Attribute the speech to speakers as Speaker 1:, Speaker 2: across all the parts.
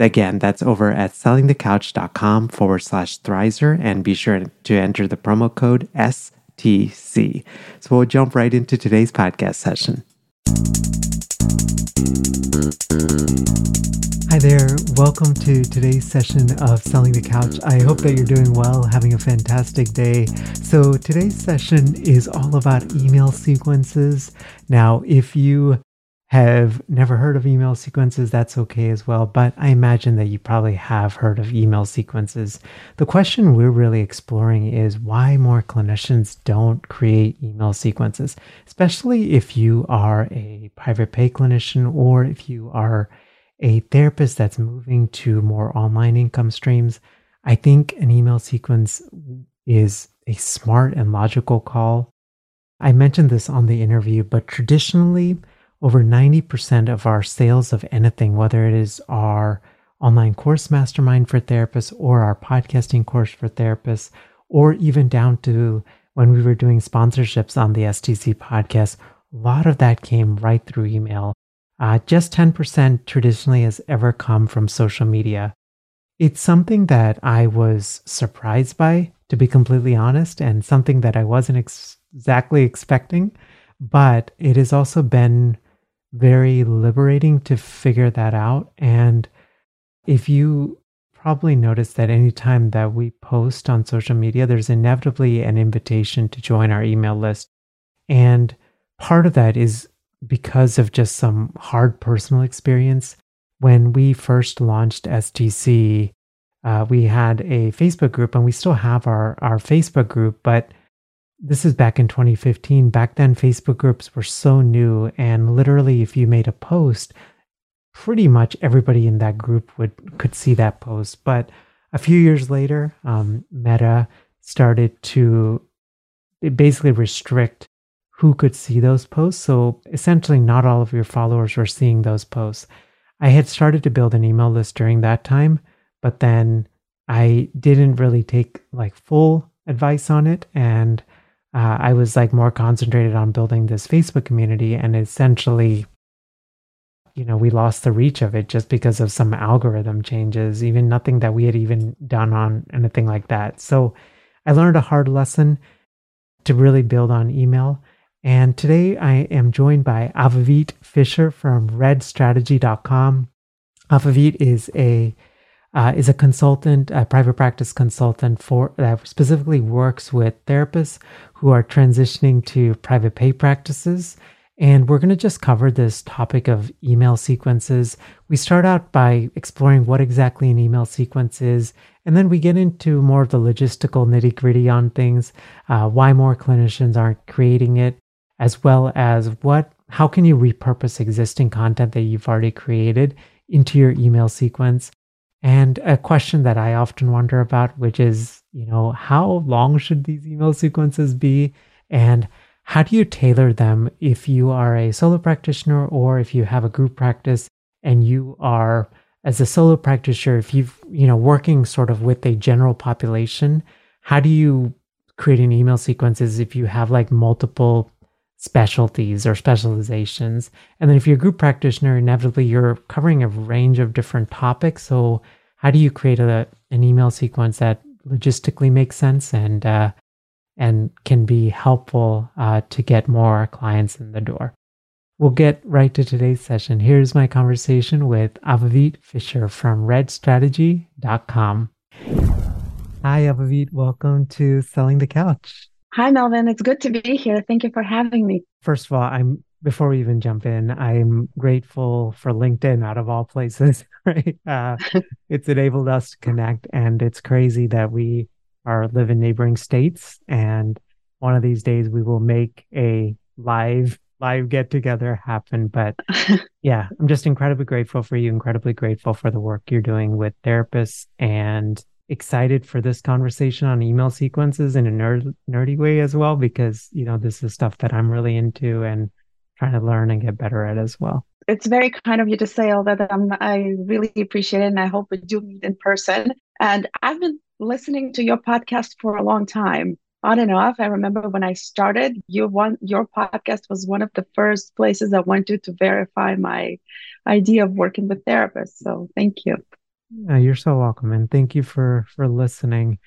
Speaker 1: Again, that's over at sellingthecouch.com forward slash Thrizer and be sure to enter the promo code STC. So we'll jump right into today's podcast session. Hi there. Welcome to today's session of Selling the Couch. I hope that you're doing well, having a fantastic day. So, today's session is all about email sequences. Now, if you have never heard of email sequences, that's okay as well. But I imagine that you probably have heard of email sequences. The question we're really exploring is why more clinicians don't create email sequences, especially if you are a private pay clinician or if you are a therapist that's moving to more online income streams. I think an email sequence is a smart and logical call. I mentioned this on the interview, but traditionally, over 90% of our sales of anything, whether it is our online course mastermind for therapists or our podcasting course for therapists, or even down to when we were doing sponsorships on the STC podcast, a lot of that came right through email. Uh, just 10% traditionally has ever come from social media. It's something that I was surprised by, to be completely honest, and something that I wasn't ex- exactly expecting. But it has also been very liberating to figure that out. And if you probably notice that anytime that we post on social media, there's inevitably an invitation to join our email list. And part of that is because of just some hard personal experience. When we first launched STC, uh, we had a Facebook group and we still have our, our Facebook group, but this is back in 2015. Back then, Facebook groups were so new, and literally, if you made a post, pretty much everybody in that group would could see that post. But a few years later, um, Meta started to basically restrict who could see those posts. So essentially, not all of your followers were seeing those posts. I had started to build an email list during that time, but then I didn't really take like full advice on it and uh, I was like more concentrated on building this Facebook community, and essentially, you know, we lost the reach of it just because of some algorithm changes, even nothing that we had even done on anything like that. So I learned a hard lesson to really build on email. And today I am joined by Avivit Fisher from redstrategy.com. Avivit is a uh, is a consultant, a private practice consultant for that specifically works with therapists who are transitioning to private pay practices. And we're going to just cover this topic of email sequences. We start out by exploring what exactly an email sequence is, and then we get into more of the logistical nitty gritty on things, uh, why more clinicians aren't creating it, as well as what, how can you repurpose existing content that you've already created into your email sequence, and a question that I often wonder about, which is, you know, how long should these email sequences be? And how do you tailor them if you are a solo practitioner or if you have a group practice and you are as a solo practitioner if you've you know working sort of with a general population how do you create an email sequences if you have like multiple specialties or specializations. And then if you're a group practitioner, inevitably you're covering a range of different topics. So how do you create a, an email sequence that logistically makes sense and uh, and can be helpful uh, to get more clients in the door? We'll get right to today's session. Here's my conversation with Avivit Fisher from redstrategy.com. Hi, Avivit. Welcome to Selling the Couch.
Speaker 2: Hi, Melvin. It's good to be here. Thank you for having me.
Speaker 1: First of all, I'm before we even jump in, I'm grateful for LinkedIn out of all places, right? Uh, it's enabled us to connect, and it's crazy that we are live in neighboring states, and one of these days we will make a live live get together happen. But yeah, I'm just incredibly grateful for you, incredibly grateful for the work you're doing with therapists, and excited for this conversation on email sequences in a nerd, nerdy way as well, because you know this is stuff that I'm really into and trying to learn and get better at as well.
Speaker 2: It's very kind of you to say all that. Um, I really appreciate it, and I hope we do meet in person. And I've been listening to your podcast for a long time, on and off. I remember when I started, your one your podcast was one of the first places I went to to verify my idea of working with therapists. So thank you.
Speaker 1: Yeah, you're so welcome, and thank you for for listening.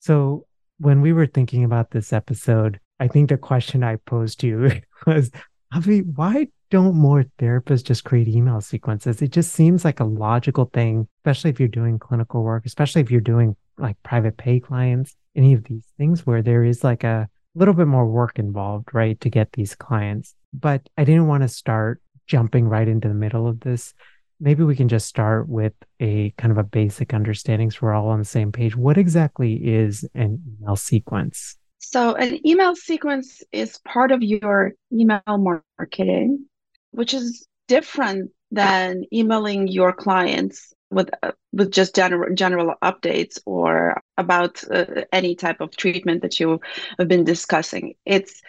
Speaker 1: So when we were thinking about this episode, I think the question I posed to you was Avi, why don't more therapists just create email sequences? It just seems like a logical thing, especially if you're doing clinical work, especially if you're doing like private pay clients, any of these things where there is like a little bit more work involved, right, to get these clients. But I didn't want to start jumping right into the middle of this. Maybe we can just start with a kind of a basic understanding so we're all on the same page. What exactly is an email sequence?
Speaker 2: So, an email sequence is part of your email marketing, which is different than emailing your clients with uh, with just general general updates or about uh, any type of treatment that you have been discussing. It's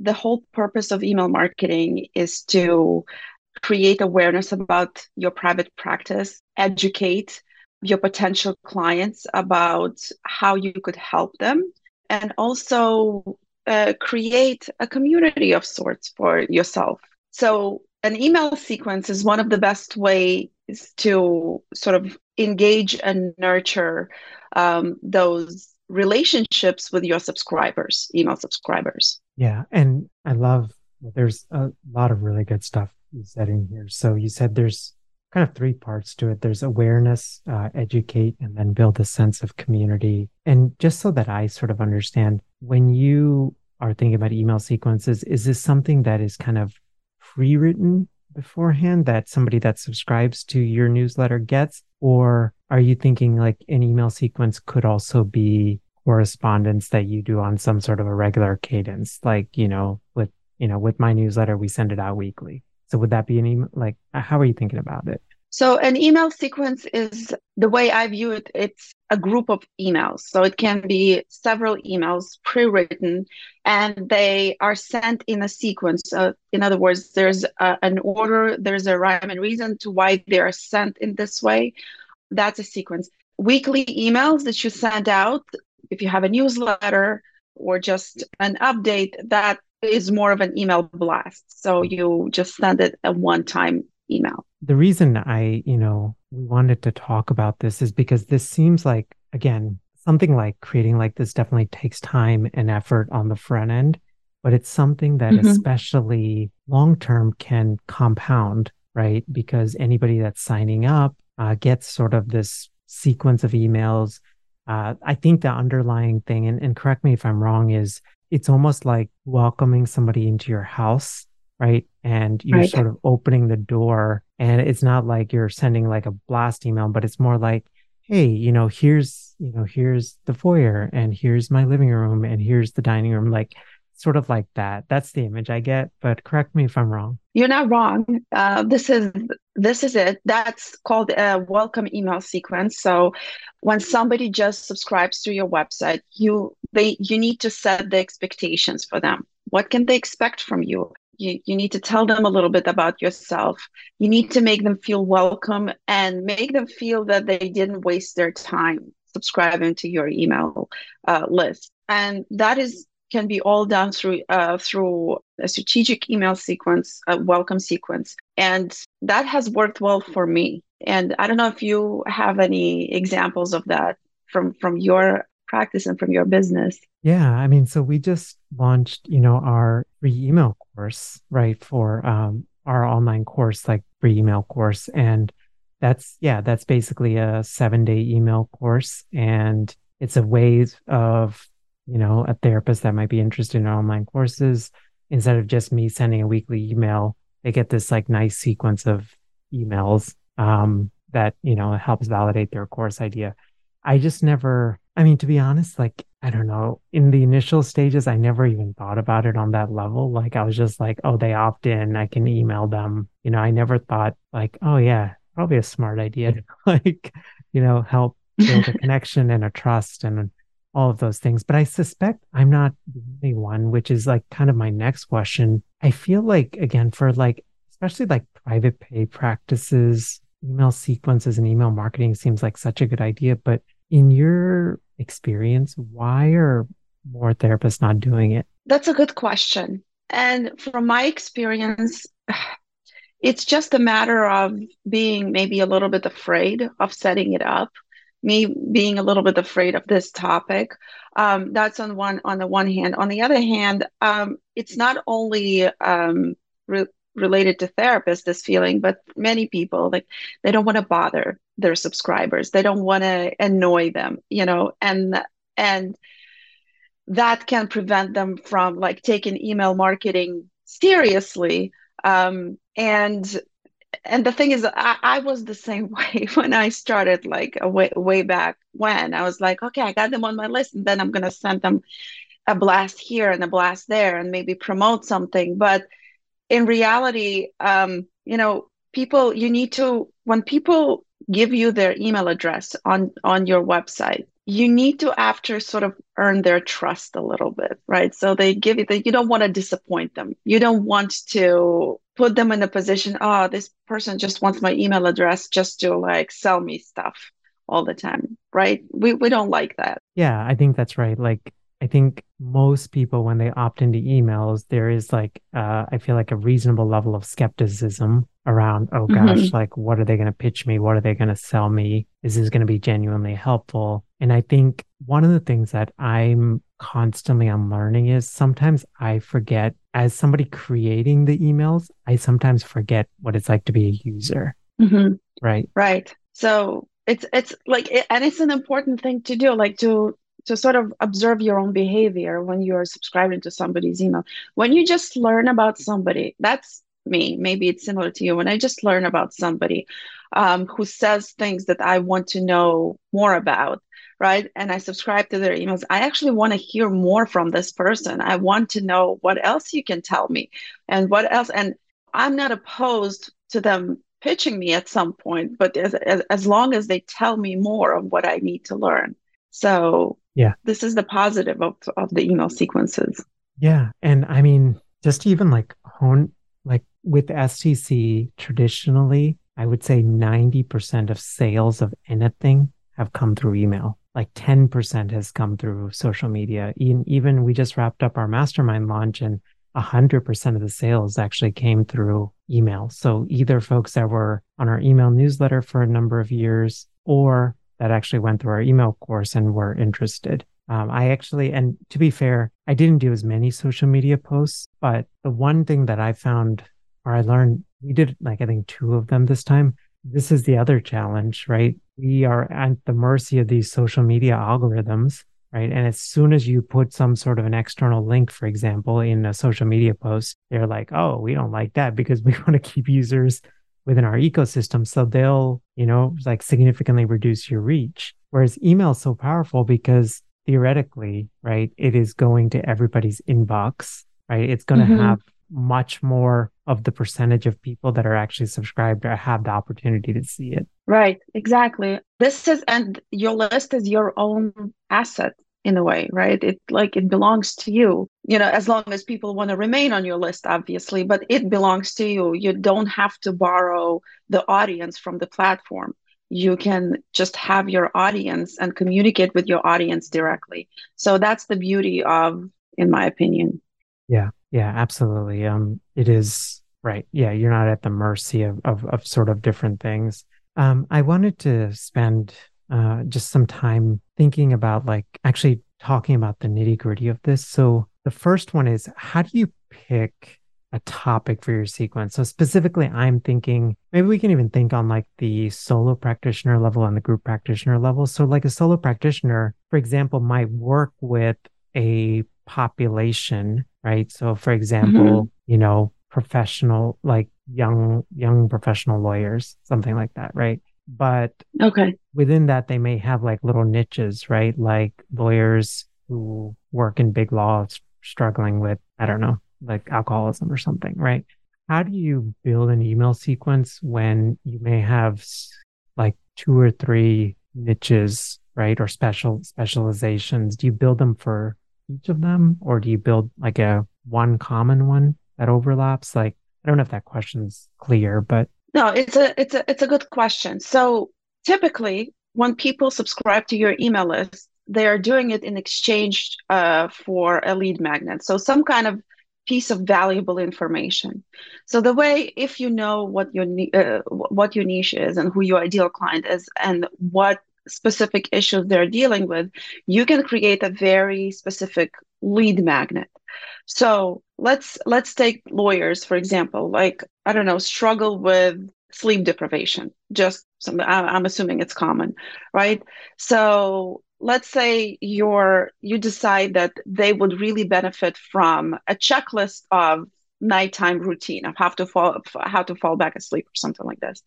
Speaker 2: the whole purpose of email marketing is to create awareness about your private practice, educate your potential clients about how you could help them and also uh, create a community of sorts for yourself. So, an email sequence is one of the best ways to sort of engage and nurture um, those relationships with your subscribers, email subscribers.
Speaker 1: Yeah. And I love, there's a lot of really good stuff you said in here. So, you said there's kind of three parts to it. There's awareness uh, educate and then build a sense of community. And just so that i sort of understand when you are thinking about email sequences is this something that is kind of pre-written beforehand that somebody that subscribes to your newsletter gets? Or are you thinking like an email sequence could also be correspondence that you do on some sort of a regular cadence? Like you know with you know with my newsletter we send it out weekly so would that be an email? Like, how are you thinking about it?
Speaker 2: So an email sequence is the way I view it. It's a group of emails. So it can be several emails pre-written, and they are sent in a sequence. In other words, there's a, an order, there's a rhyme and reason to why they are sent in this way. That's a sequence. Weekly emails that you send out, if you have a newsletter or just an update, that is more of an email blast. So you just send it a one time email.
Speaker 1: The reason I, you know, we wanted to talk about this is because this seems like, again, something like creating like this definitely takes time and effort on the front end, but it's something that mm-hmm. especially long term can compound, right? Because anybody that's signing up uh, gets sort of this sequence of emails. Uh, I think the underlying thing, and, and correct me if I'm wrong, is it's almost like welcoming somebody into your house, right? And you're right. sort of opening the door. And it's not like you're sending like a blast email, but it's more like, hey, you know, here's, you know, here's the foyer and here's my living room and here's the dining room. Like sort of like that. That's the image I get, but correct me if I'm wrong.
Speaker 2: You're not wrong. Uh, this is this is it. That's called a welcome email sequence. So when somebody just subscribes to your website, you they you need to set the expectations for them. What can they expect from you? You, you need to tell them a little bit about yourself. You need to make them feel welcome and make them feel that they didn't waste their time subscribing to your email uh, list. And that is can be all done through uh, through a strategic email sequence, a welcome sequence, and that has worked well for me. And I don't know if you have any examples of that from from your practice and from your business.
Speaker 1: Yeah, I mean, so we just launched, you know, our free email course, right, for um, our online course, like free email course, and that's yeah, that's basically a seven day email course, and it's a way of you know, a therapist that might be interested in online courses, instead of just me sending a weekly email, they get this like nice sequence of emails um, that, you know, helps validate their course idea. I just never, I mean, to be honest, like, I don't know, in the initial stages, I never even thought about it on that level. Like, I was just like, oh, they opt in, I can email them. You know, I never thought, like, oh, yeah, probably a smart idea to, like, you know, help build a connection and a trust and all of those things. But I suspect I'm not the only one, which is like kind of my next question. I feel like, again, for like, especially like private pay practices, email sequences and email marketing seems like such a good idea. But in your experience, why are more therapists not doing it?
Speaker 2: That's a good question. And from my experience, it's just a matter of being maybe a little bit afraid of setting it up me being a little bit afraid of this topic. Um, that's on one on the one hand. On the other hand, um, it's not only um, re- related to therapists this feeling, but many people like they don't want to bother their subscribers. They don't want to annoy them, you know, and and that can prevent them from like taking email marketing seriously. Um, and and the thing is I, I, was the same way when i started like way, way back when. I was like okay i got them on my list and then i'm going to send them a blast here and a blast there and maybe promote something. But in reality um, you know people you need to when people give you their email address on on your website you need to after sort of earn their trust a little bit right? So they give you that you don't want to disappoint them. You don't want to put them in a position oh this person just wants my email address just to like sell me stuff all the time right? We, we don't like that.
Speaker 1: Yeah i think that's right. Like i think most people when they opt into emails there is like uh, i feel like a reasonable level of skepticism around oh gosh mm-hmm. like what are they going to pitch me what are they going to sell me is this going to be genuinely helpful and i think one of the things that i'm constantly I'm learning is sometimes I forget as somebody creating the emails, I sometimes forget what it's like to be a user. Mm-hmm. Right.
Speaker 2: Right. So it's it's like it, and it's an important thing to do, like to to sort of observe your own behavior when you're subscribing to somebody's email. When you just learn about somebody, that's me. Maybe it's similar to you. When I just learn about somebody um, who says things that I want to know more about, right? And I subscribe to their emails. I actually want to hear more from this person. I want to know what else you can tell me and what else. And I'm not opposed to them pitching me at some point, but as, as, as long as they tell me more of what I need to learn. So, yeah, this is the positive of, of the email sequences.
Speaker 1: Yeah. And I mean, just even like hone, like with STC, traditionally, I would say 90% of sales of anything have come through email like 10% has come through social media. Even, even we just wrapped up our mastermind launch and 100% of the sales actually came through email. So either folks that were on our email newsletter for a number of years or that actually went through our email course and were interested. Um, I actually, and to be fair, I didn't do as many social media posts, but the one thing that I found or I learned, we did like, I think two of them this time. This is the other challenge, right? we are at the mercy of these social media algorithms, right? And as soon as you put some sort of an external link, for example, in a social media post, they're like, oh, we don't like that because we want to keep users within our ecosystem. So they'll, you know, like significantly reduce your reach. Whereas email is so powerful because theoretically, right, it is going to everybody's inbox, right? It's going to mm-hmm. have much more of the percentage of people that are actually subscribed or have the opportunity to see it.
Speaker 2: Right, exactly. This is and your list is your own asset in a way, right? It like it belongs to you. You know, as long as people want to remain on your list, obviously, but it belongs to you. You don't have to borrow the audience from the platform. You can just have your audience and communicate with your audience directly. So that's the beauty of, in my opinion.
Speaker 1: Yeah. Yeah, absolutely. Um, it is right. Yeah, you're not at the mercy of of, of sort of different things. Um, I wanted to spend uh, just some time thinking about like actually talking about the nitty gritty of this. So the first one is how do you pick a topic for your sequence? So specifically, I'm thinking maybe we can even think on like the solo practitioner level and the group practitioner level. So like a solo practitioner, for example, might work with a population, right? So for example, mm-hmm. you know, professional like young young professional lawyers, something like that, right? But
Speaker 2: okay.
Speaker 1: Within that they may have like little niches, right? Like lawyers who work in big law struggling with, I don't know, like alcoholism or something, right? How do you build an email sequence when you may have like two or three niches, right? Or special specializations? Do you build them for each of them or do you build like a one common one that overlaps? Like, I don't know if that question's clear, but
Speaker 2: no, it's a it's a it's a good question. So typically when people subscribe to your email list, they are doing it in exchange uh, for a lead magnet. So some kind of piece of valuable information. So the way, if you know what your uh, what your niche is and who your ideal client is and what specific issues they're dealing with, you can create a very specific lead magnet. So let's let's take lawyers for example. Like I don't know, struggle with sleep deprivation. Just some, I'm assuming it's common, right? So let's say you're you decide that they would really benefit from a checklist of nighttime routine of how to fall how to fall back asleep or something like this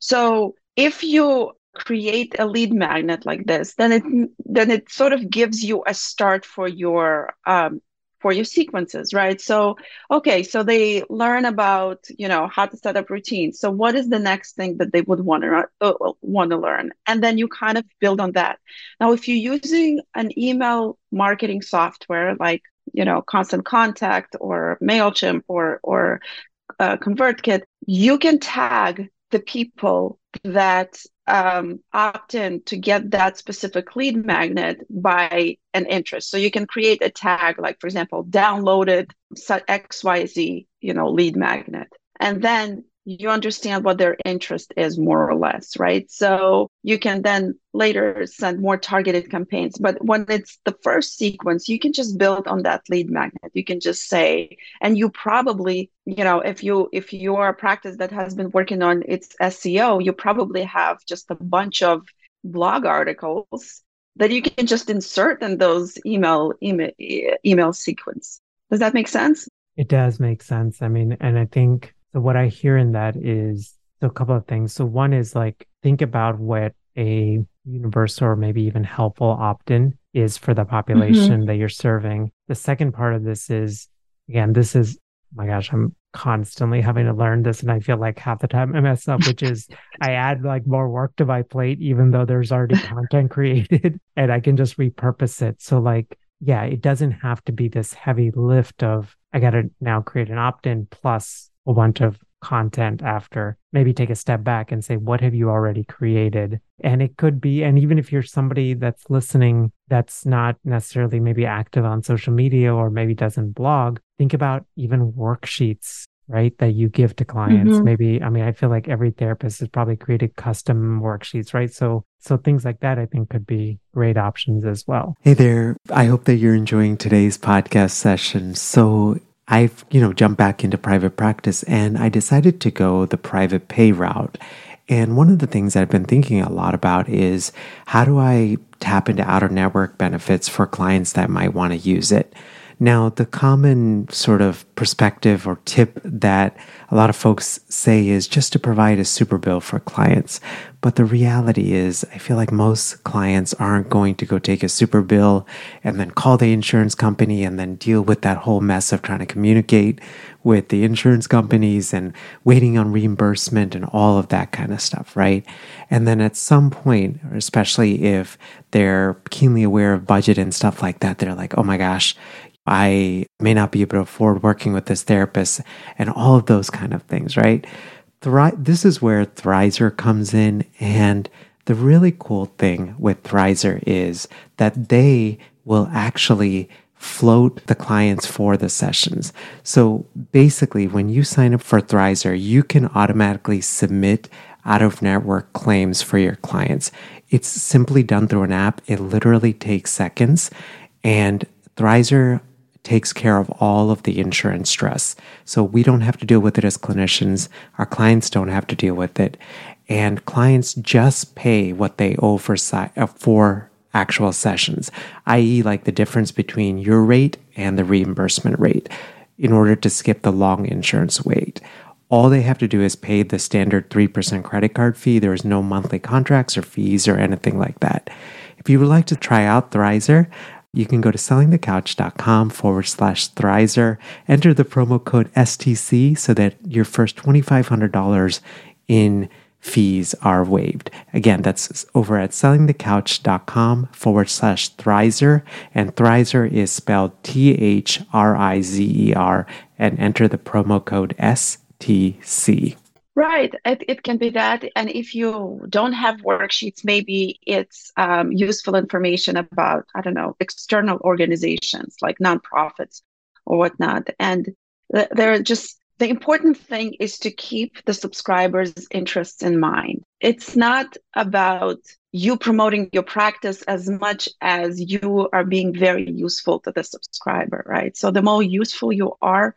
Speaker 2: so if you create a lead magnet like this then it then it sort of gives you a start for your um, for your sequences, right? So, okay, so they learn about, you know, how to set up routines. So, what is the next thing that they would want to uh, want to learn? And then you kind of build on that. Now, if you're using an email marketing software like, you know, Constant Contact or Mailchimp or or uh, ConvertKit, you can tag the people that um, opt in to get that specific lead magnet by an interest. So you can create a tag, like for example, downloaded XYZ, you know, lead magnet. And then you understand what their interest is more or less, right? So you can then later send more targeted campaigns. But when it's the first sequence, you can just build on that lead magnet. You can just say, and you probably, you know, if you if you are a practice that has been working on its SEO, you probably have just a bunch of blog articles that you can just insert in those email email email sequence. Does that make sense?
Speaker 1: It does make sense. I mean, and I think so what I hear in that is a couple of things. So one is like think about what a universal or maybe even helpful opt-in is for the population mm-hmm. that you're serving. The second part of this is again, this is oh my gosh, I'm constantly having to learn this and I feel like half the time I mess up, which is I add like more work to my plate even though there's already content created and I can just repurpose it. So like yeah, it doesn't have to be this heavy lift of I got to now create an opt-in plus a bunch of content after. Maybe take a step back and say what have you already created? And it could be and even if you're somebody that's listening that's not necessarily maybe active on social media or maybe doesn't blog think about even worksheets right that you give to clients. Mm-hmm. maybe i mean i feel like every therapist has probably created custom worksheets right? So so things like that i think could be great options as well.
Speaker 3: Hey there. I hope that you're enjoying today's podcast session. So I've, you know, jumped back into private practice and I decided to go the private pay route. And one of the things I've been thinking a lot about is how do I tap into outer network benefits for clients that might want to use it? Now, the common sort of perspective or tip that a lot of folks say is just to provide a super bill for clients. But the reality is, I feel like most clients aren't going to go take a super bill and then call the insurance company and then deal with that whole mess of trying to communicate with the insurance companies and waiting on reimbursement and all of that kind of stuff, right? And then at some point, especially if they're keenly aware of budget and stuff like that, they're like, oh my gosh, I may not be able to afford working with this therapist and all of those kind of things, right? Thri- this is where Thrizer comes in. And the really cool thing with Thrizer is that they will actually float the clients for the sessions. So basically, when you sign up for Thrizer, you can automatically submit out of network claims for your clients. It's simply done through an app. It literally takes seconds. And Thrizer takes care of all of the insurance stress. So we don't have to deal with it as clinicians. Our clients don't have to deal with it. And clients just pay what they owe for, uh, for actual sessions, i.e., like the difference between your rate and the reimbursement rate in order to skip the long insurance wait. All they have to do is pay the standard 3% credit card fee. There is no monthly contracts or fees or anything like that. If you would like to try out Thrizer, you can go to sellingthecouch.com forward slash Thrizer, enter the promo code STC so that your first $2,500 in fees are waived. Again, that's over at sellingthecouch.com forward slash Thrizer. And Thrizer is spelled T H R I Z E R and enter the promo code STC.
Speaker 2: Right. It, it can be that. And if you don't have worksheets, maybe it's um, useful information about, I don't know, external organizations like nonprofits or whatnot. And th- there are just the important thing is to keep the subscribers' interests in mind. It's not about you promoting your practice as much as you are being very useful to the subscriber, right? So the more useful you are,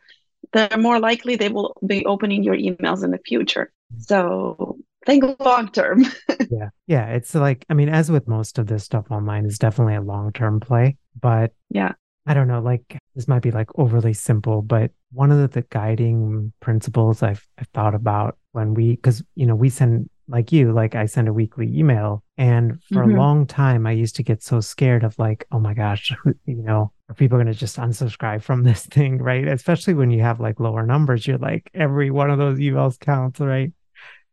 Speaker 2: the more likely they will be opening your emails in the future. So think long term.
Speaker 1: yeah. Yeah. It's like, I mean, as with most of this stuff online, is definitely a long term play. But
Speaker 2: yeah,
Speaker 1: I don't know, like this might be like overly simple, but one of the, the guiding principles I've, I've thought about when we, because, you know, we send like you, like I send a weekly email. And for mm-hmm. a long time, I used to get so scared of like, oh my gosh, you know, are people going to just unsubscribe from this thing? Right. Especially when you have like lower numbers, you're like, every one of those emails counts. Right.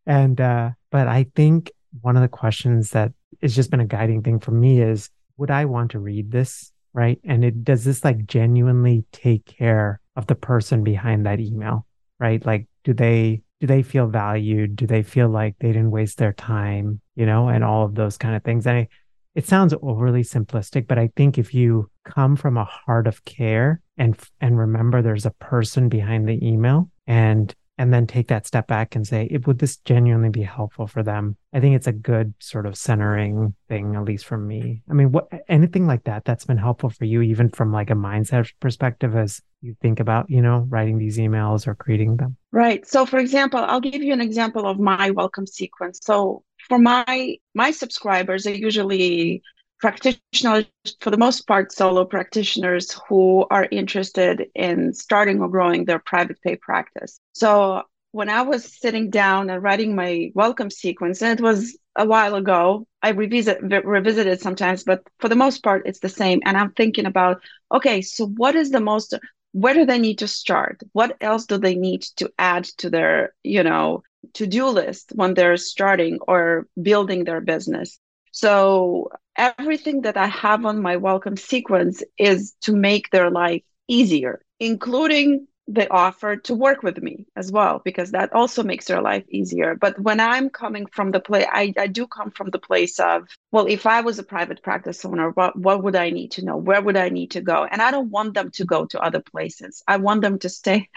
Speaker 1: And, uh, but I think one of the questions that has just been a guiding thing for me is, would I want to read this? right? And it does this like genuinely take care of the person behind that email, right? Like, do they do they feel valued? Do they feel like they didn't waste their time, you know, and all of those kind of things? And I, it sounds overly simplistic, but I think if you come from a heart of care and and remember there's a person behind the email and and then take that step back and say, would this genuinely be helpful for them? I think it's a good sort of centering thing, at least from me. I mean, what anything like that that's been helpful for you, even from like a mindset perspective, as you think about, you know, writing these emails or creating them.
Speaker 2: Right. So, for example, I'll give you an example of my welcome sequence. So, for my my subscribers, are usually practitioners, for the most part, solo practitioners who are interested in starting or growing their private pay practice. So when I was sitting down and writing my welcome sequence, and it was a while ago, I revisit revisit it sometimes, but for the most part, it's the same. And I'm thinking about, okay, so what is the most where do they need to start? What else do they need to add to their, you know, to-do list when they're starting or building their business? So everything that I have on my welcome sequence is to make their life easier, including the offer to work with me as well, because that also makes their life easier. But when I'm coming from the place, I, I do come from the place of, well, if I was a private practice owner, what, what would I need to know? Where would I need to go? And I don't want them to go to other places. I want them to stay,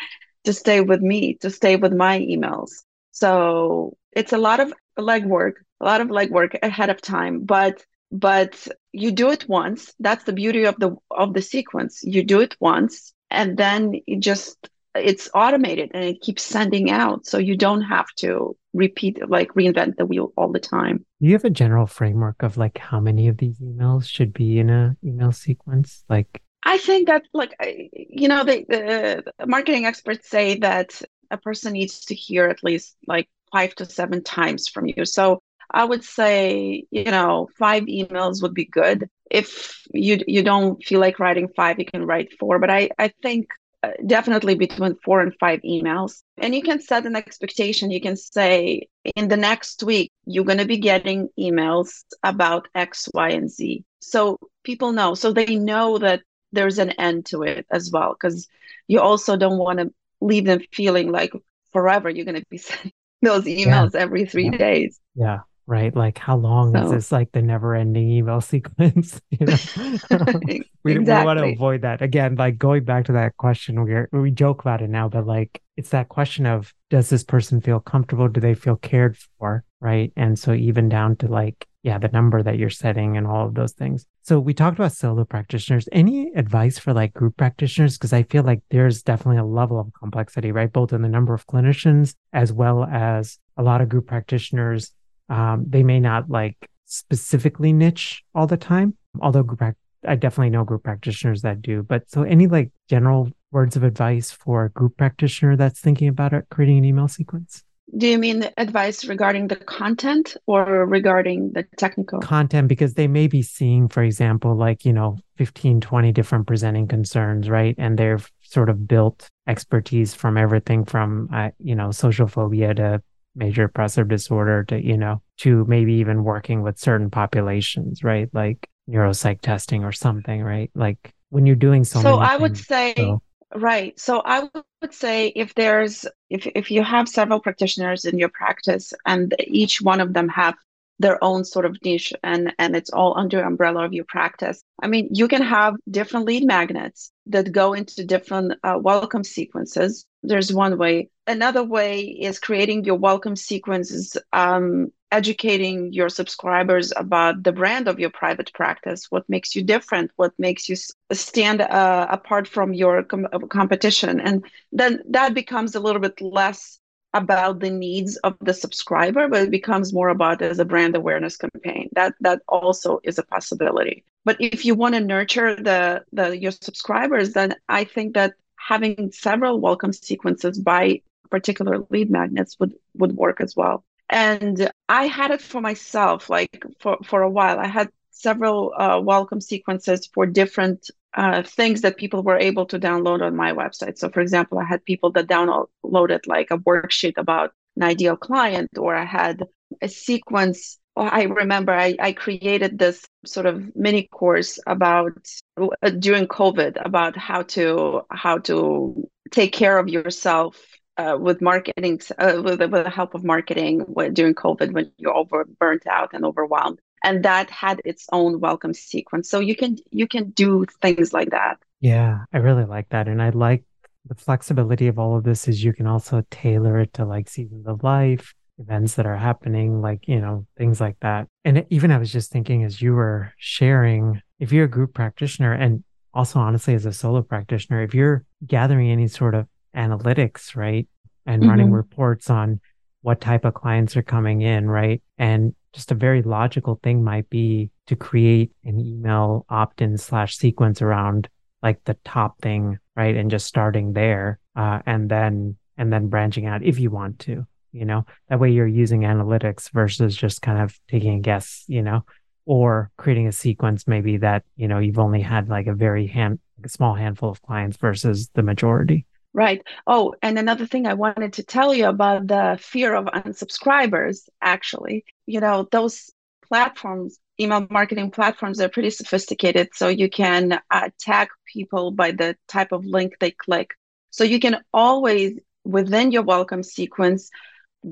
Speaker 2: to stay with me, to stay with my emails. So it's a lot of legwork a lot of legwork ahead of time but but you do it once. That's the beauty of the of the sequence. You do it once and then it just it's automated and it keeps sending out so you don't have to repeat like reinvent the wheel all the time.
Speaker 1: Do you have a general framework of like how many of these emails should be in a email sequence? Like
Speaker 2: i think that like you know the, the marketing experts say that a person needs to hear at least like five to seven times from you. So I would say, you know, five emails would be good. If you you don't feel like writing five, you can write four. But I I think uh, definitely between four and five emails. And you can set an expectation. You can say in the next week you're going to be getting emails about X, Y, and Z. So people know. So they know that there's an end to it as well. Because you also don't want to leave them feeling like forever you're going to be sending those emails yeah. every three
Speaker 1: yeah.
Speaker 2: days.
Speaker 1: Yeah right? Like how long so, is this like the never ending email sequence? you know? we, exactly. we want to avoid that. Again, like going back to that question, we we joke about it now, but like it's that question of does this person feel comfortable? Do they feel cared for? Right. And so even down to like, yeah, the number that you're setting and all of those things. So we talked about solo practitioners. Any advice for like group practitioners? Because I feel like there's definitely a level of complexity, right? Both in the number of clinicians as well as a lot of group practitioners um, they may not like specifically niche all the time. Although group, I definitely know group practitioners that do. But so any like general words of advice for a group practitioner that's thinking about it, creating an email sequence?
Speaker 2: Do you mean advice regarding the content or regarding the technical
Speaker 1: content? Because they may be seeing, for example, like, you know, 15, 20 different presenting concerns, right? And they've sort of built expertise from everything from, uh, you know, social phobia to major depressive disorder to, you know, to maybe even working with certain populations, right? Like neuropsych testing or something, right? Like when you're doing so,
Speaker 2: so
Speaker 1: I
Speaker 2: things, would say, so. right. So I would say if there's, if, if you have several practitioners in your practice and each one of them have their own sort of niche and and it's all under umbrella of your practice. I mean you can have different lead magnets that go into different uh, welcome sequences. There's one way. Another way is creating your welcome sequences um, educating your subscribers about the brand of your private practice what makes you different what makes you stand uh, apart from your com- competition. And then that becomes a little bit less about the needs of the subscriber, but it becomes more about as a brand awareness campaign. That that also is a possibility. But if you want to nurture the the your subscribers, then I think that having several welcome sequences by particular lead magnets would would work as well. And I had it for myself, like for for a while. I had several uh, welcome sequences for different uh, things that people were able to download on my website. So, for example, I had people that downloaded like a worksheet about an ideal client, or I had a sequence. I remember I, I created this sort of mini course about uh, during COVID about how to how to take care of yourself uh, with marketing, uh, with, with the help of marketing during COVID when you're over burnt out and overwhelmed and that had its own welcome sequence. So you can you can do things like that.
Speaker 1: Yeah i really like that. And i like the flexibility of all of this is you can also tailor it to like seasons of life events that are happening like you know things like that. And even i was just thinking as you were sharing if you're a group practitioner and also honestly as a solo practitioner if you're gathering any sort of analytics right and mm-hmm. running reports on what type of clients are coming in right and just a very logical thing might be to create an email opt-in slash sequence around like the top thing, right? And just starting there, uh, and then and then branching out if you want to, you know, that way you're using analytics versus just kind of taking a guess, you know, or creating a sequence maybe that you know you've only had like a very hand, a small handful of clients versus the majority.
Speaker 2: Right. Oh, and another thing I wanted to tell you about the fear of unsubscribers, actually, you know, those platforms, email marketing platforms, are pretty sophisticated. So you can uh, tag people by the type of link they click. So you can always, within your welcome sequence,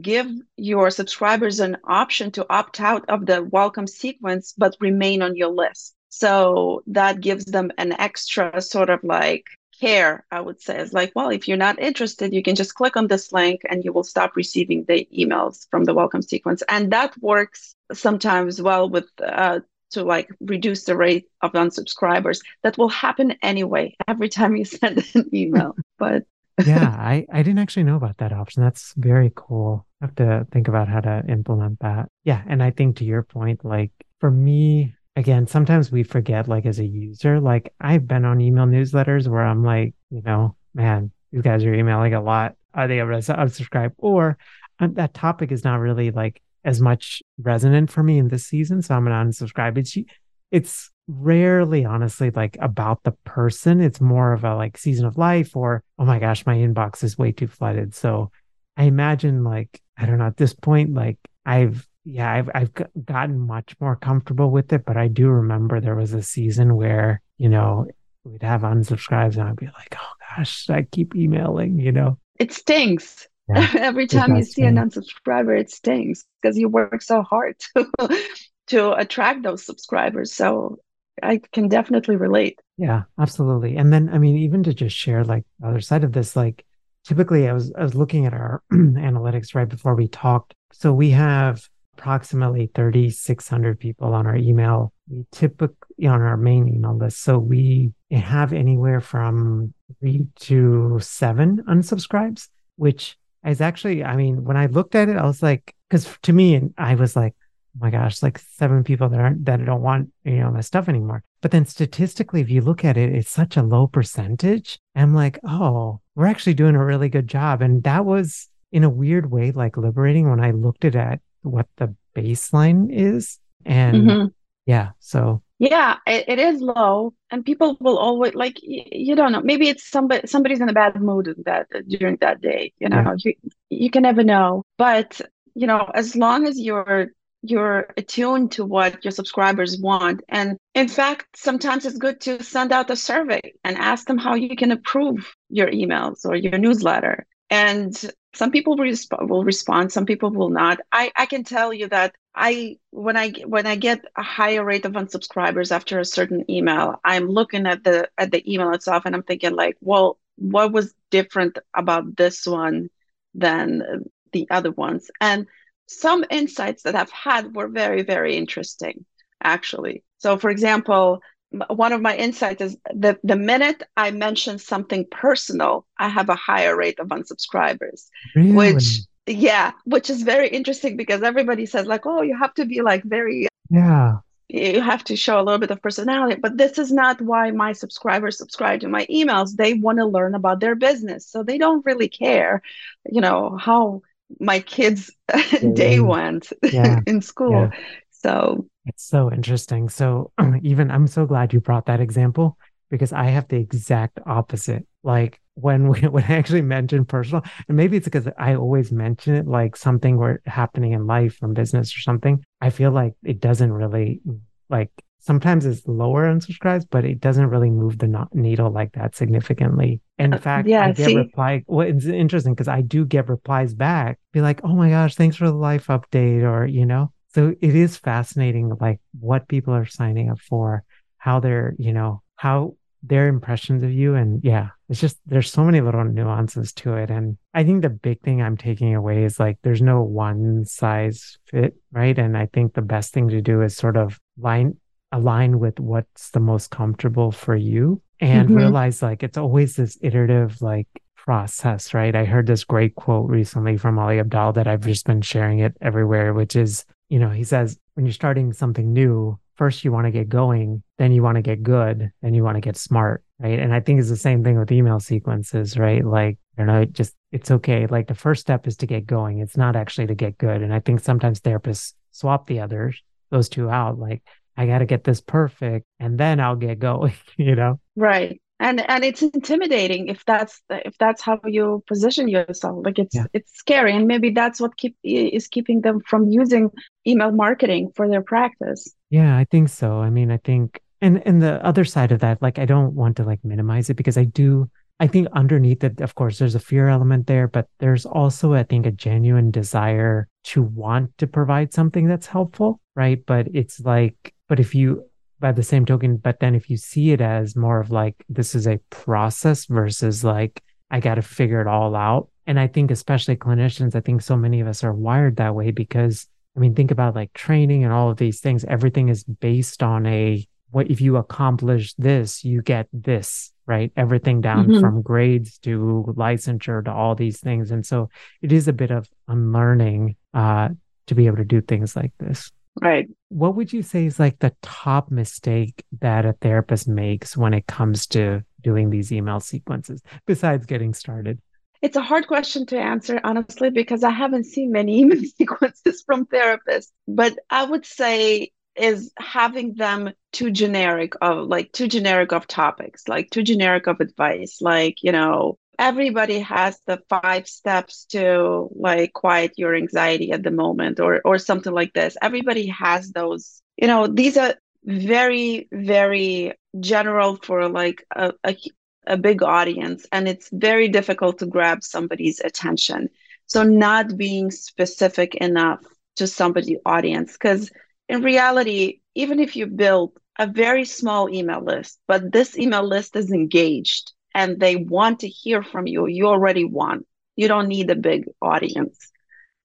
Speaker 2: give your subscribers an option to opt out of the welcome sequence, but remain on your list. So that gives them an extra sort of like care, I would say. It's like, well, if you're not interested, you can just click on this link and you will stop receiving the emails from the welcome sequence. And that works sometimes well with uh, to like reduce the rate of unsubscribers. That will happen anyway every time you send an email. But
Speaker 1: yeah, I, I didn't actually know about that option. That's very cool. I have to think about how to implement that. Yeah. And I think to your point, like for me, again, sometimes we forget, like as a user, like I've been on email newsletters where I'm like, you know, man, these guys are emailing a lot. Are they able to unsubscribe? Or um, that topic is not really like as much resonant for me in this season. So I'm going to unsubscribe. It's, it's rarely honestly like about the person. It's more of a like season of life or, oh my gosh, my inbox is way too flooded. So I imagine like, I don't know, at this point, like I've yeah, I've I've gotten much more comfortable with it, but I do remember there was a season where you know we'd have unsubscribes, and I'd be like, oh gosh, I keep emailing, you know.
Speaker 2: It stings. Yeah, Every time you see an unsubscriber, it stings because you work so hard to to attract those subscribers. So I can definitely relate.
Speaker 1: Yeah, absolutely. And then I mean, even to just share like the other side of this, like typically I was I was looking at our analytics right before we talked. So we have approximately 3,600 people on our email. We typically on our main email list. So we have anywhere from three to seven unsubscribes, which is actually, I mean, when I looked at it, I was like, because to me, and I was like, oh my gosh, like seven people that aren't that don't want you know my stuff anymore. But then statistically, if you look at it, it's such a low percentage. I'm like, oh, we're actually doing a really good job. And that was in a weird way like liberating when I looked at, at what the baseline is. And mm-hmm. yeah, so
Speaker 2: yeah it, it is low and people will always like you, you don't know maybe it's somebody somebody's in a bad mood that during that day you know yeah. you, you can never know but you know as long as you're you're attuned to what your subscribers want. And in fact, sometimes it's good to send out a survey and ask them how you can improve your emails or your newsletter. And some people resp- will respond, some people will not. I, I can tell you that I when I when I get a higher rate of unsubscribers after a certain email, I'm looking at the at the email itself and I'm thinking like, well, what was different about this one than the other ones? And some insights that I've had were very, very interesting, actually. So, for example, one of my insights is that the minute I mention something personal, I have a higher rate of unsubscribers, really? which yeah, which is very interesting because everybody says like, oh, you have to be like very
Speaker 1: yeah
Speaker 2: you have to show a little bit of personality but this is not why my subscribers subscribe to my emails they want to learn about their business so they don't really care you know how my kids day went yeah. in school. Yeah. So
Speaker 1: it's so interesting. So even I'm so glad you brought that example because I have the exact opposite. Like when we, when I actually mention personal, and maybe it's because I always mention it like something where happening in life from business or something. I feel like it doesn't really like sometimes it's lower unsubscribes, but it doesn't really move the needle like that significantly. In uh, fact, yeah, I get see? reply. Well, it's interesting because I do get replies back, be like, "Oh my gosh, thanks for the life update," or you know. So it is fascinating, like what people are signing up for, how they're, you know, how their impressions of you, and yeah, it's just there's so many little nuances to it, and I think the big thing I'm taking away is like there's no one size fit, right? And I think the best thing to do is sort of line align with what's the most comfortable for you and mm-hmm. realize like it's always this iterative like process, right? I heard this great quote recently from Ali Abdaal that I've just been sharing it everywhere, which is, you know, he says, when you're starting something new, first you want to get going, then you want to get good, then you want to get smart, right? And I think it's the same thing with email sequences, right? Like, don't know, it just, it's okay. Like the first step is to get going. It's not actually to get good. And I think sometimes therapists swap the others, those two out. Like, I got to get this perfect and then I'll get going, you know?
Speaker 2: Right. And and it's intimidating if that's if that's how you position yourself. Like it's yeah. it's scary and maybe that's what keep is keeping them from using email marketing for their practice.
Speaker 1: Yeah, I think so. I mean, I think and and the other side of that, like I don't want to like minimize it because I do I think underneath it, of course, there's a fear element there, but there's also, I think, a genuine desire to want to provide something that's helpful, right? But it's like but if you, by the same token, but then if you see it as more of like, this is a process versus like, I got to figure it all out. And I think, especially clinicians, I think so many of us are wired that way because, I mean, think about like training and all of these things. Everything is based on a, what if you accomplish this, you get this, right? Everything down mm-hmm. from grades to licensure to all these things. And so it is a bit of unlearning uh, to be able to do things like this.
Speaker 2: Right.
Speaker 1: What would you say is like the top mistake that a therapist makes when it comes to doing these email sequences besides getting started?
Speaker 2: It's a hard question to answer, honestly, because I haven't seen many email sequences from therapists. But I would say is having them too generic of like too generic of topics, like too generic of advice, like, you know, everybody has the five steps to like quiet your anxiety at the moment or or something like this. Everybody has those. You know these are very very general for like a, a, a big audience and it's very difficult to grab somebody's attention. So not being specific enough to somebody's audience because in reality even if you build a very small email list but this email list is engaged and they want to hear from you, you already won. You don't need a big audience.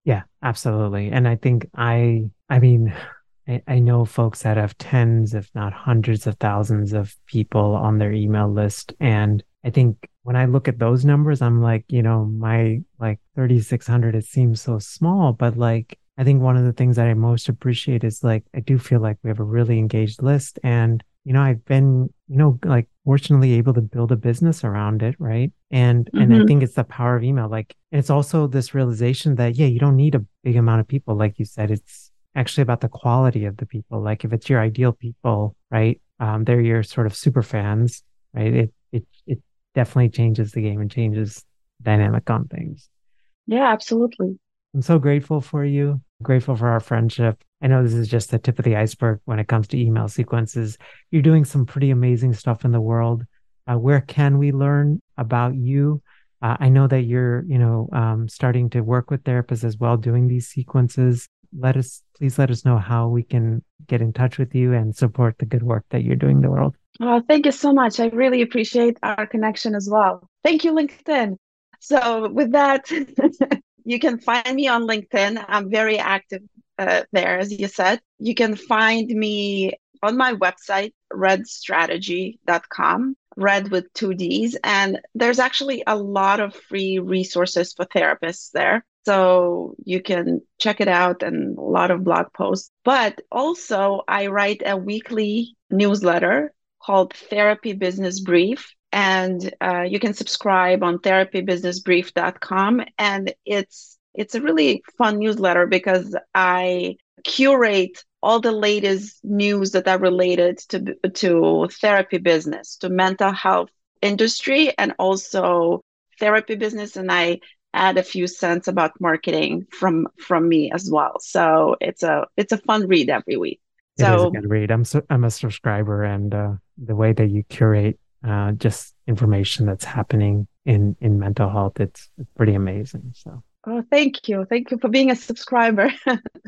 Speaker 1: Yeah, absolutely. And I think I, I mean, I, I know folks that have tens, if not hundreds of thousands of people on their email list. And I think when I look at those numbers, I'm like, you know, my like 3,600, it seems so small, but like, I think one of the things that I most appreciate is like, I do feel like we have a really engaged list. And, you know, I've been, you know, like fortunately able to build a business around it. Right. And, mm-hmm. and I mm-hmm. think it's the power of email. Like, it's also this realization that, yeah, you don't need a big amount of people. Like you said, it's actually about the quality of the people. Like, if it's your ideal people, right? Um, they're your sort of super fans, right? It, it, it definitely changes the game and changes dynamic on things.
Speaker 2: Yeah, absolutely.
Speaker 1: I'm so grateful for you grateful for our friendship. I know this is just the tip of the iceberg when it comes to email sequences. You're doing some pretty amazing stuff in the world. Uh, where can we learn about you? Uh, I know that you're, you know, um, starting to work with therapists as well, doing these sequences. Let us, please let us know how we can get in touch with you and support the good work that you're doing in the world.
Speaker 2: Oh, thank you so much. I really appreciate our connection as well. Thank you, LinkedIn. So, with that, You can find me on LinkedIn. I'm very active uh, there, as you said. You can find me on my website, reddstrategy.com, red with two D's. And there's actually a lot of free resources for therapists there. So you can check it out and a lot of blog posts. But also, I write a weekly newsletter called Therapy Business Brief and uh, you can subscribe on therapybusinessbrief.com and it's it's a really fun newsletter because i curate all the latest news that are related to to therapy business to mental health industry and also therapy business and i add a few cents about marketing from from me as well so it's a it's a fun read every week
Speaker 1: so, it is a good read i'm so, i'm a subscriber and uh, the way that you curate uh, just information that's happening in in mental health. It's, it's pretty amazing. So.
Speaker 2: Oh, thank you, thank you for being a subscriber.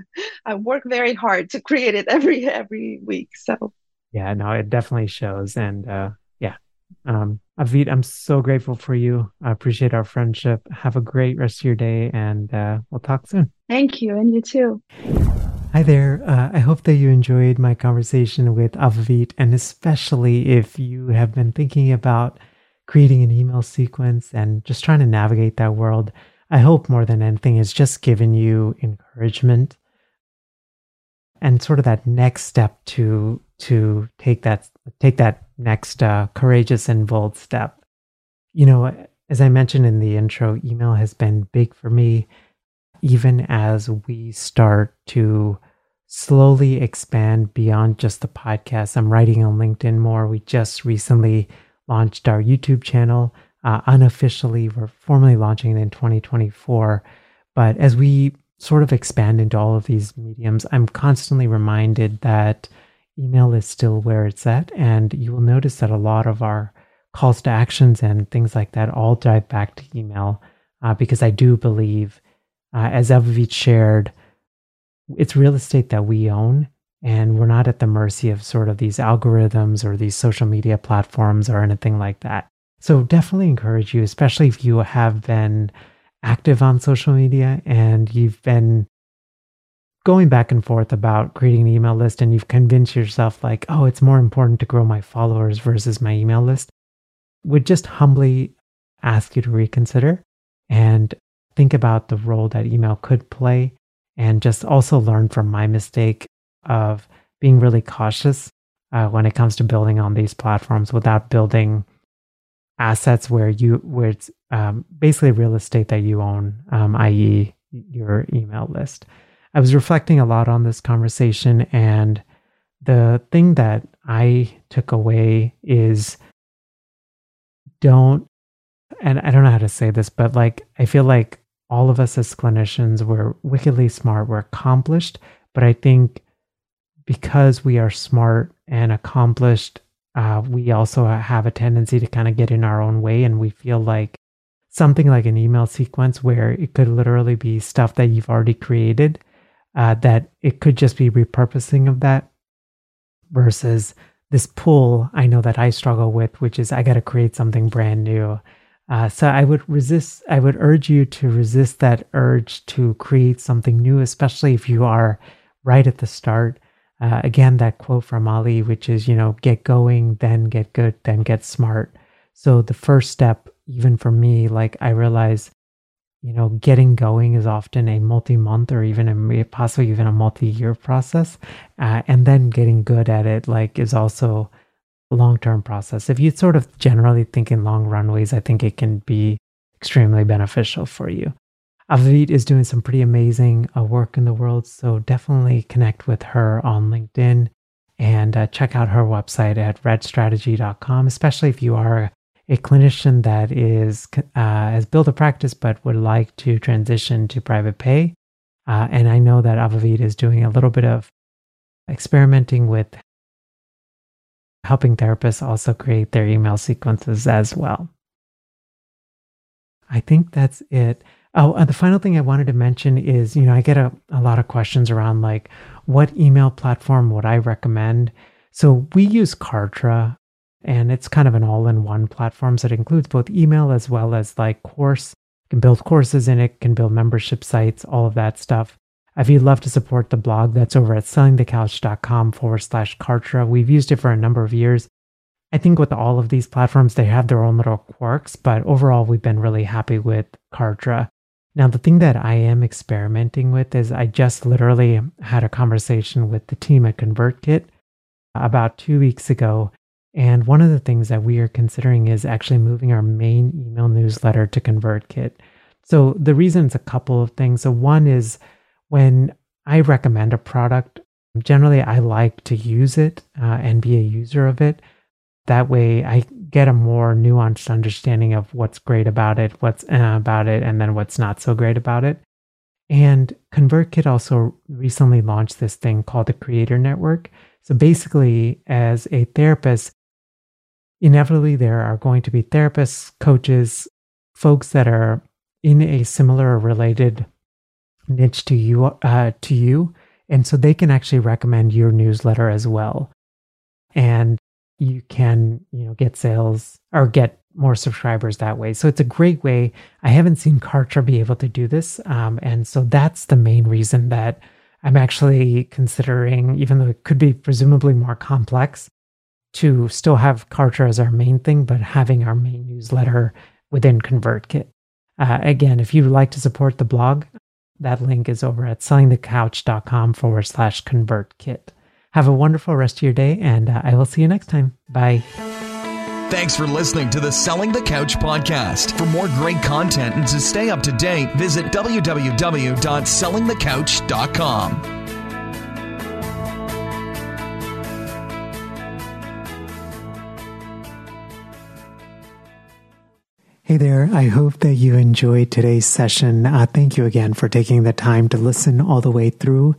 Speaker 2: I work very hard to create it every every week. So.
Speaker 1: Yeah, no, it definitely shows, and uh, yeah, um, Avit, I'm so grateful for you. I appreciate our friendship. Have a great rest of your day, and uh, we'll talk soon.
Speaker 2: Thank you, and you too.
Speaker 1: Hi there. Uh, I hope that you enjoyed my conversation with Avit, and especially if you have been thinking about creating an email sequence and just trying to navigate that world. I hope more than anything is just given you encouragement and sort of that next step to to take that take that next uh, courageous and bold step. You know, as I mentioned in the intro, email has been big for me even as we start to slowly expand beyond just the podcast. I'm writing on LinkedIn more. We just recently launched our YouTube channel. Uh, unofficially, we're formally launching it in 2024. But as we sort of expand into all of these mediums, I'm constantly reminded that email is still where it's at. And you will notice that a lot of our calls to actions and things like that all dive back to email uh, because I do believe uh, as Avit shared, it's real estate that we own, and we're not at the mercy of sort of these algorithms or these social media platforms or anything like that. So, definitely encourage you, especially if you have been active on social media and you've been going back and forth about creating an email list and you've convinced yourself, like, oh, it's more important to grow my followers versus my email list, would just humbly ask you to reconsider and think about the role that email could play and just also learn from my mistake of being really cautious uh, when it comes to building on these platforms without building assets where you where it's um, basically real estate that you own, um, i.e., your email list. I was reflecting a lot on this conversation, and the thing that I took away is don't, and I don't know how to say this, but like I feel like all of us as clinicians, we're wickedly smart, we're accomplished. But I think because we are smart and accomplished, uh, we also have a tendency to kind of get in our own way. And we feel like something like an email sequence where it could literally be stuff that you've already created, uh, that it could just be repurposing of that versus this pull I know that I struggle with, which is I got to create something brand new. Uh, so I would resist, I would urge you to resist that urge to create something new, especially if you are right at the start. Uh, again, that quote from Ali, which is, you know, get going, then get good, then get smart. So the first step, even for me, like I realize you know, getting going is often a multi-month or even a possibly even a multi-year process, uh, and then getting good at it like is also a long-term process. If you sort of generally think in long runways, I think it can be extremely beneficial for you. Avivit is doing some pretty amazing uh, work in the world, so definitely connect with her on LinkedIn and uh, check out her website at reddstrategy.com, especially if you are a clinician that is uh, has built a practice but would like to transition to private pay. Uh, and I know that Avivit is doing a little bit of experimenting with helping therapists also create their email sequences as well. I think that's it. Oh, and the final thing I wanted to mention is, you know, I get a, a lot of questions around like what email platform would I recommend? So we use Kartra and it's kind of an all-in-one platform. So it includes both email as well as like course. You can build courses in it, can build membership sites, all of that stuff. If you'd love to support the blog, that's over at sellingthecouch.com forward slash Kartra. We've used it for a number of years. I think with all of these platforms, they have their own little quirks, but overall, we've been really happy with Kartra. Now, the thing that I am experimenting with is I just literally had a conversation with the team at ConvertKit about two weeks ago, and one of the things that we are considering is actually moving our main email newsletter to ConvertKit. So the reason is a couple of things. So one is when I recommend a product, generally I like to use it uh, and be a user of it. That way I get a more nuanced understanding of what's great about it, what's uh, about it, and then what's not so great about it. And ConvertKit also recently launched this thing called the Creator Network. So basically, as a therapist, inevitably there are going to be therapists, coaches, folks that are in a similar or related niche to you uh, to you and so they can actually recommend your newsletter as well and you can you know get sales or get more subscribers that way so it's a great way i haven't seen kartra be able to do this um, and so that's the main reason that i'm actually considering even though it could be presumably more complex to still have Kartra as our main thing, but having our main newsletter within ConvertKit. Uh, again, if you'd like to support the blog, that link is over at sellingthecouch.com forward slash ConvertKit. Have a wonderful rest of your day, and uh, I will see you next time. Bye.
Speaker 4: Thanks for listening to the Selling the Couch podcast. For more great content and to stay up to date, visit www.sellingthecouch.com.
Speaker 3: Hey there, I hope that you enjoyed today's session. Uh, thank you again for taking the time to listen all the way through.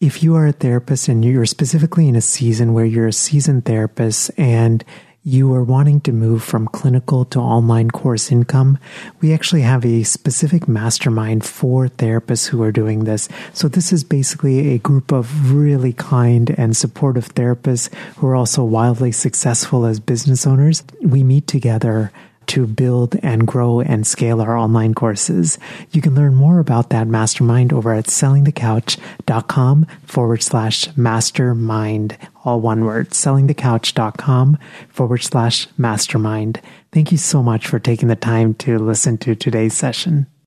Speaker 3: If you are a therapist and you're specifically in a season where you're a seasoned therapist and you are wanting to move from clinical to online course income, we actually have a specific mastermind for therapists who are doing this. So this is basically a group of really kind and supportive therapists who are also wildly successful as business owners. We meet together to build and grow and scale our online courses. You can learn more about that mastermind over at sellingthecouch.com forward slash mastermind. All one word, sellingthecouch.com forward slash mastermind. Thank you so much for taking the time to listen to today's session.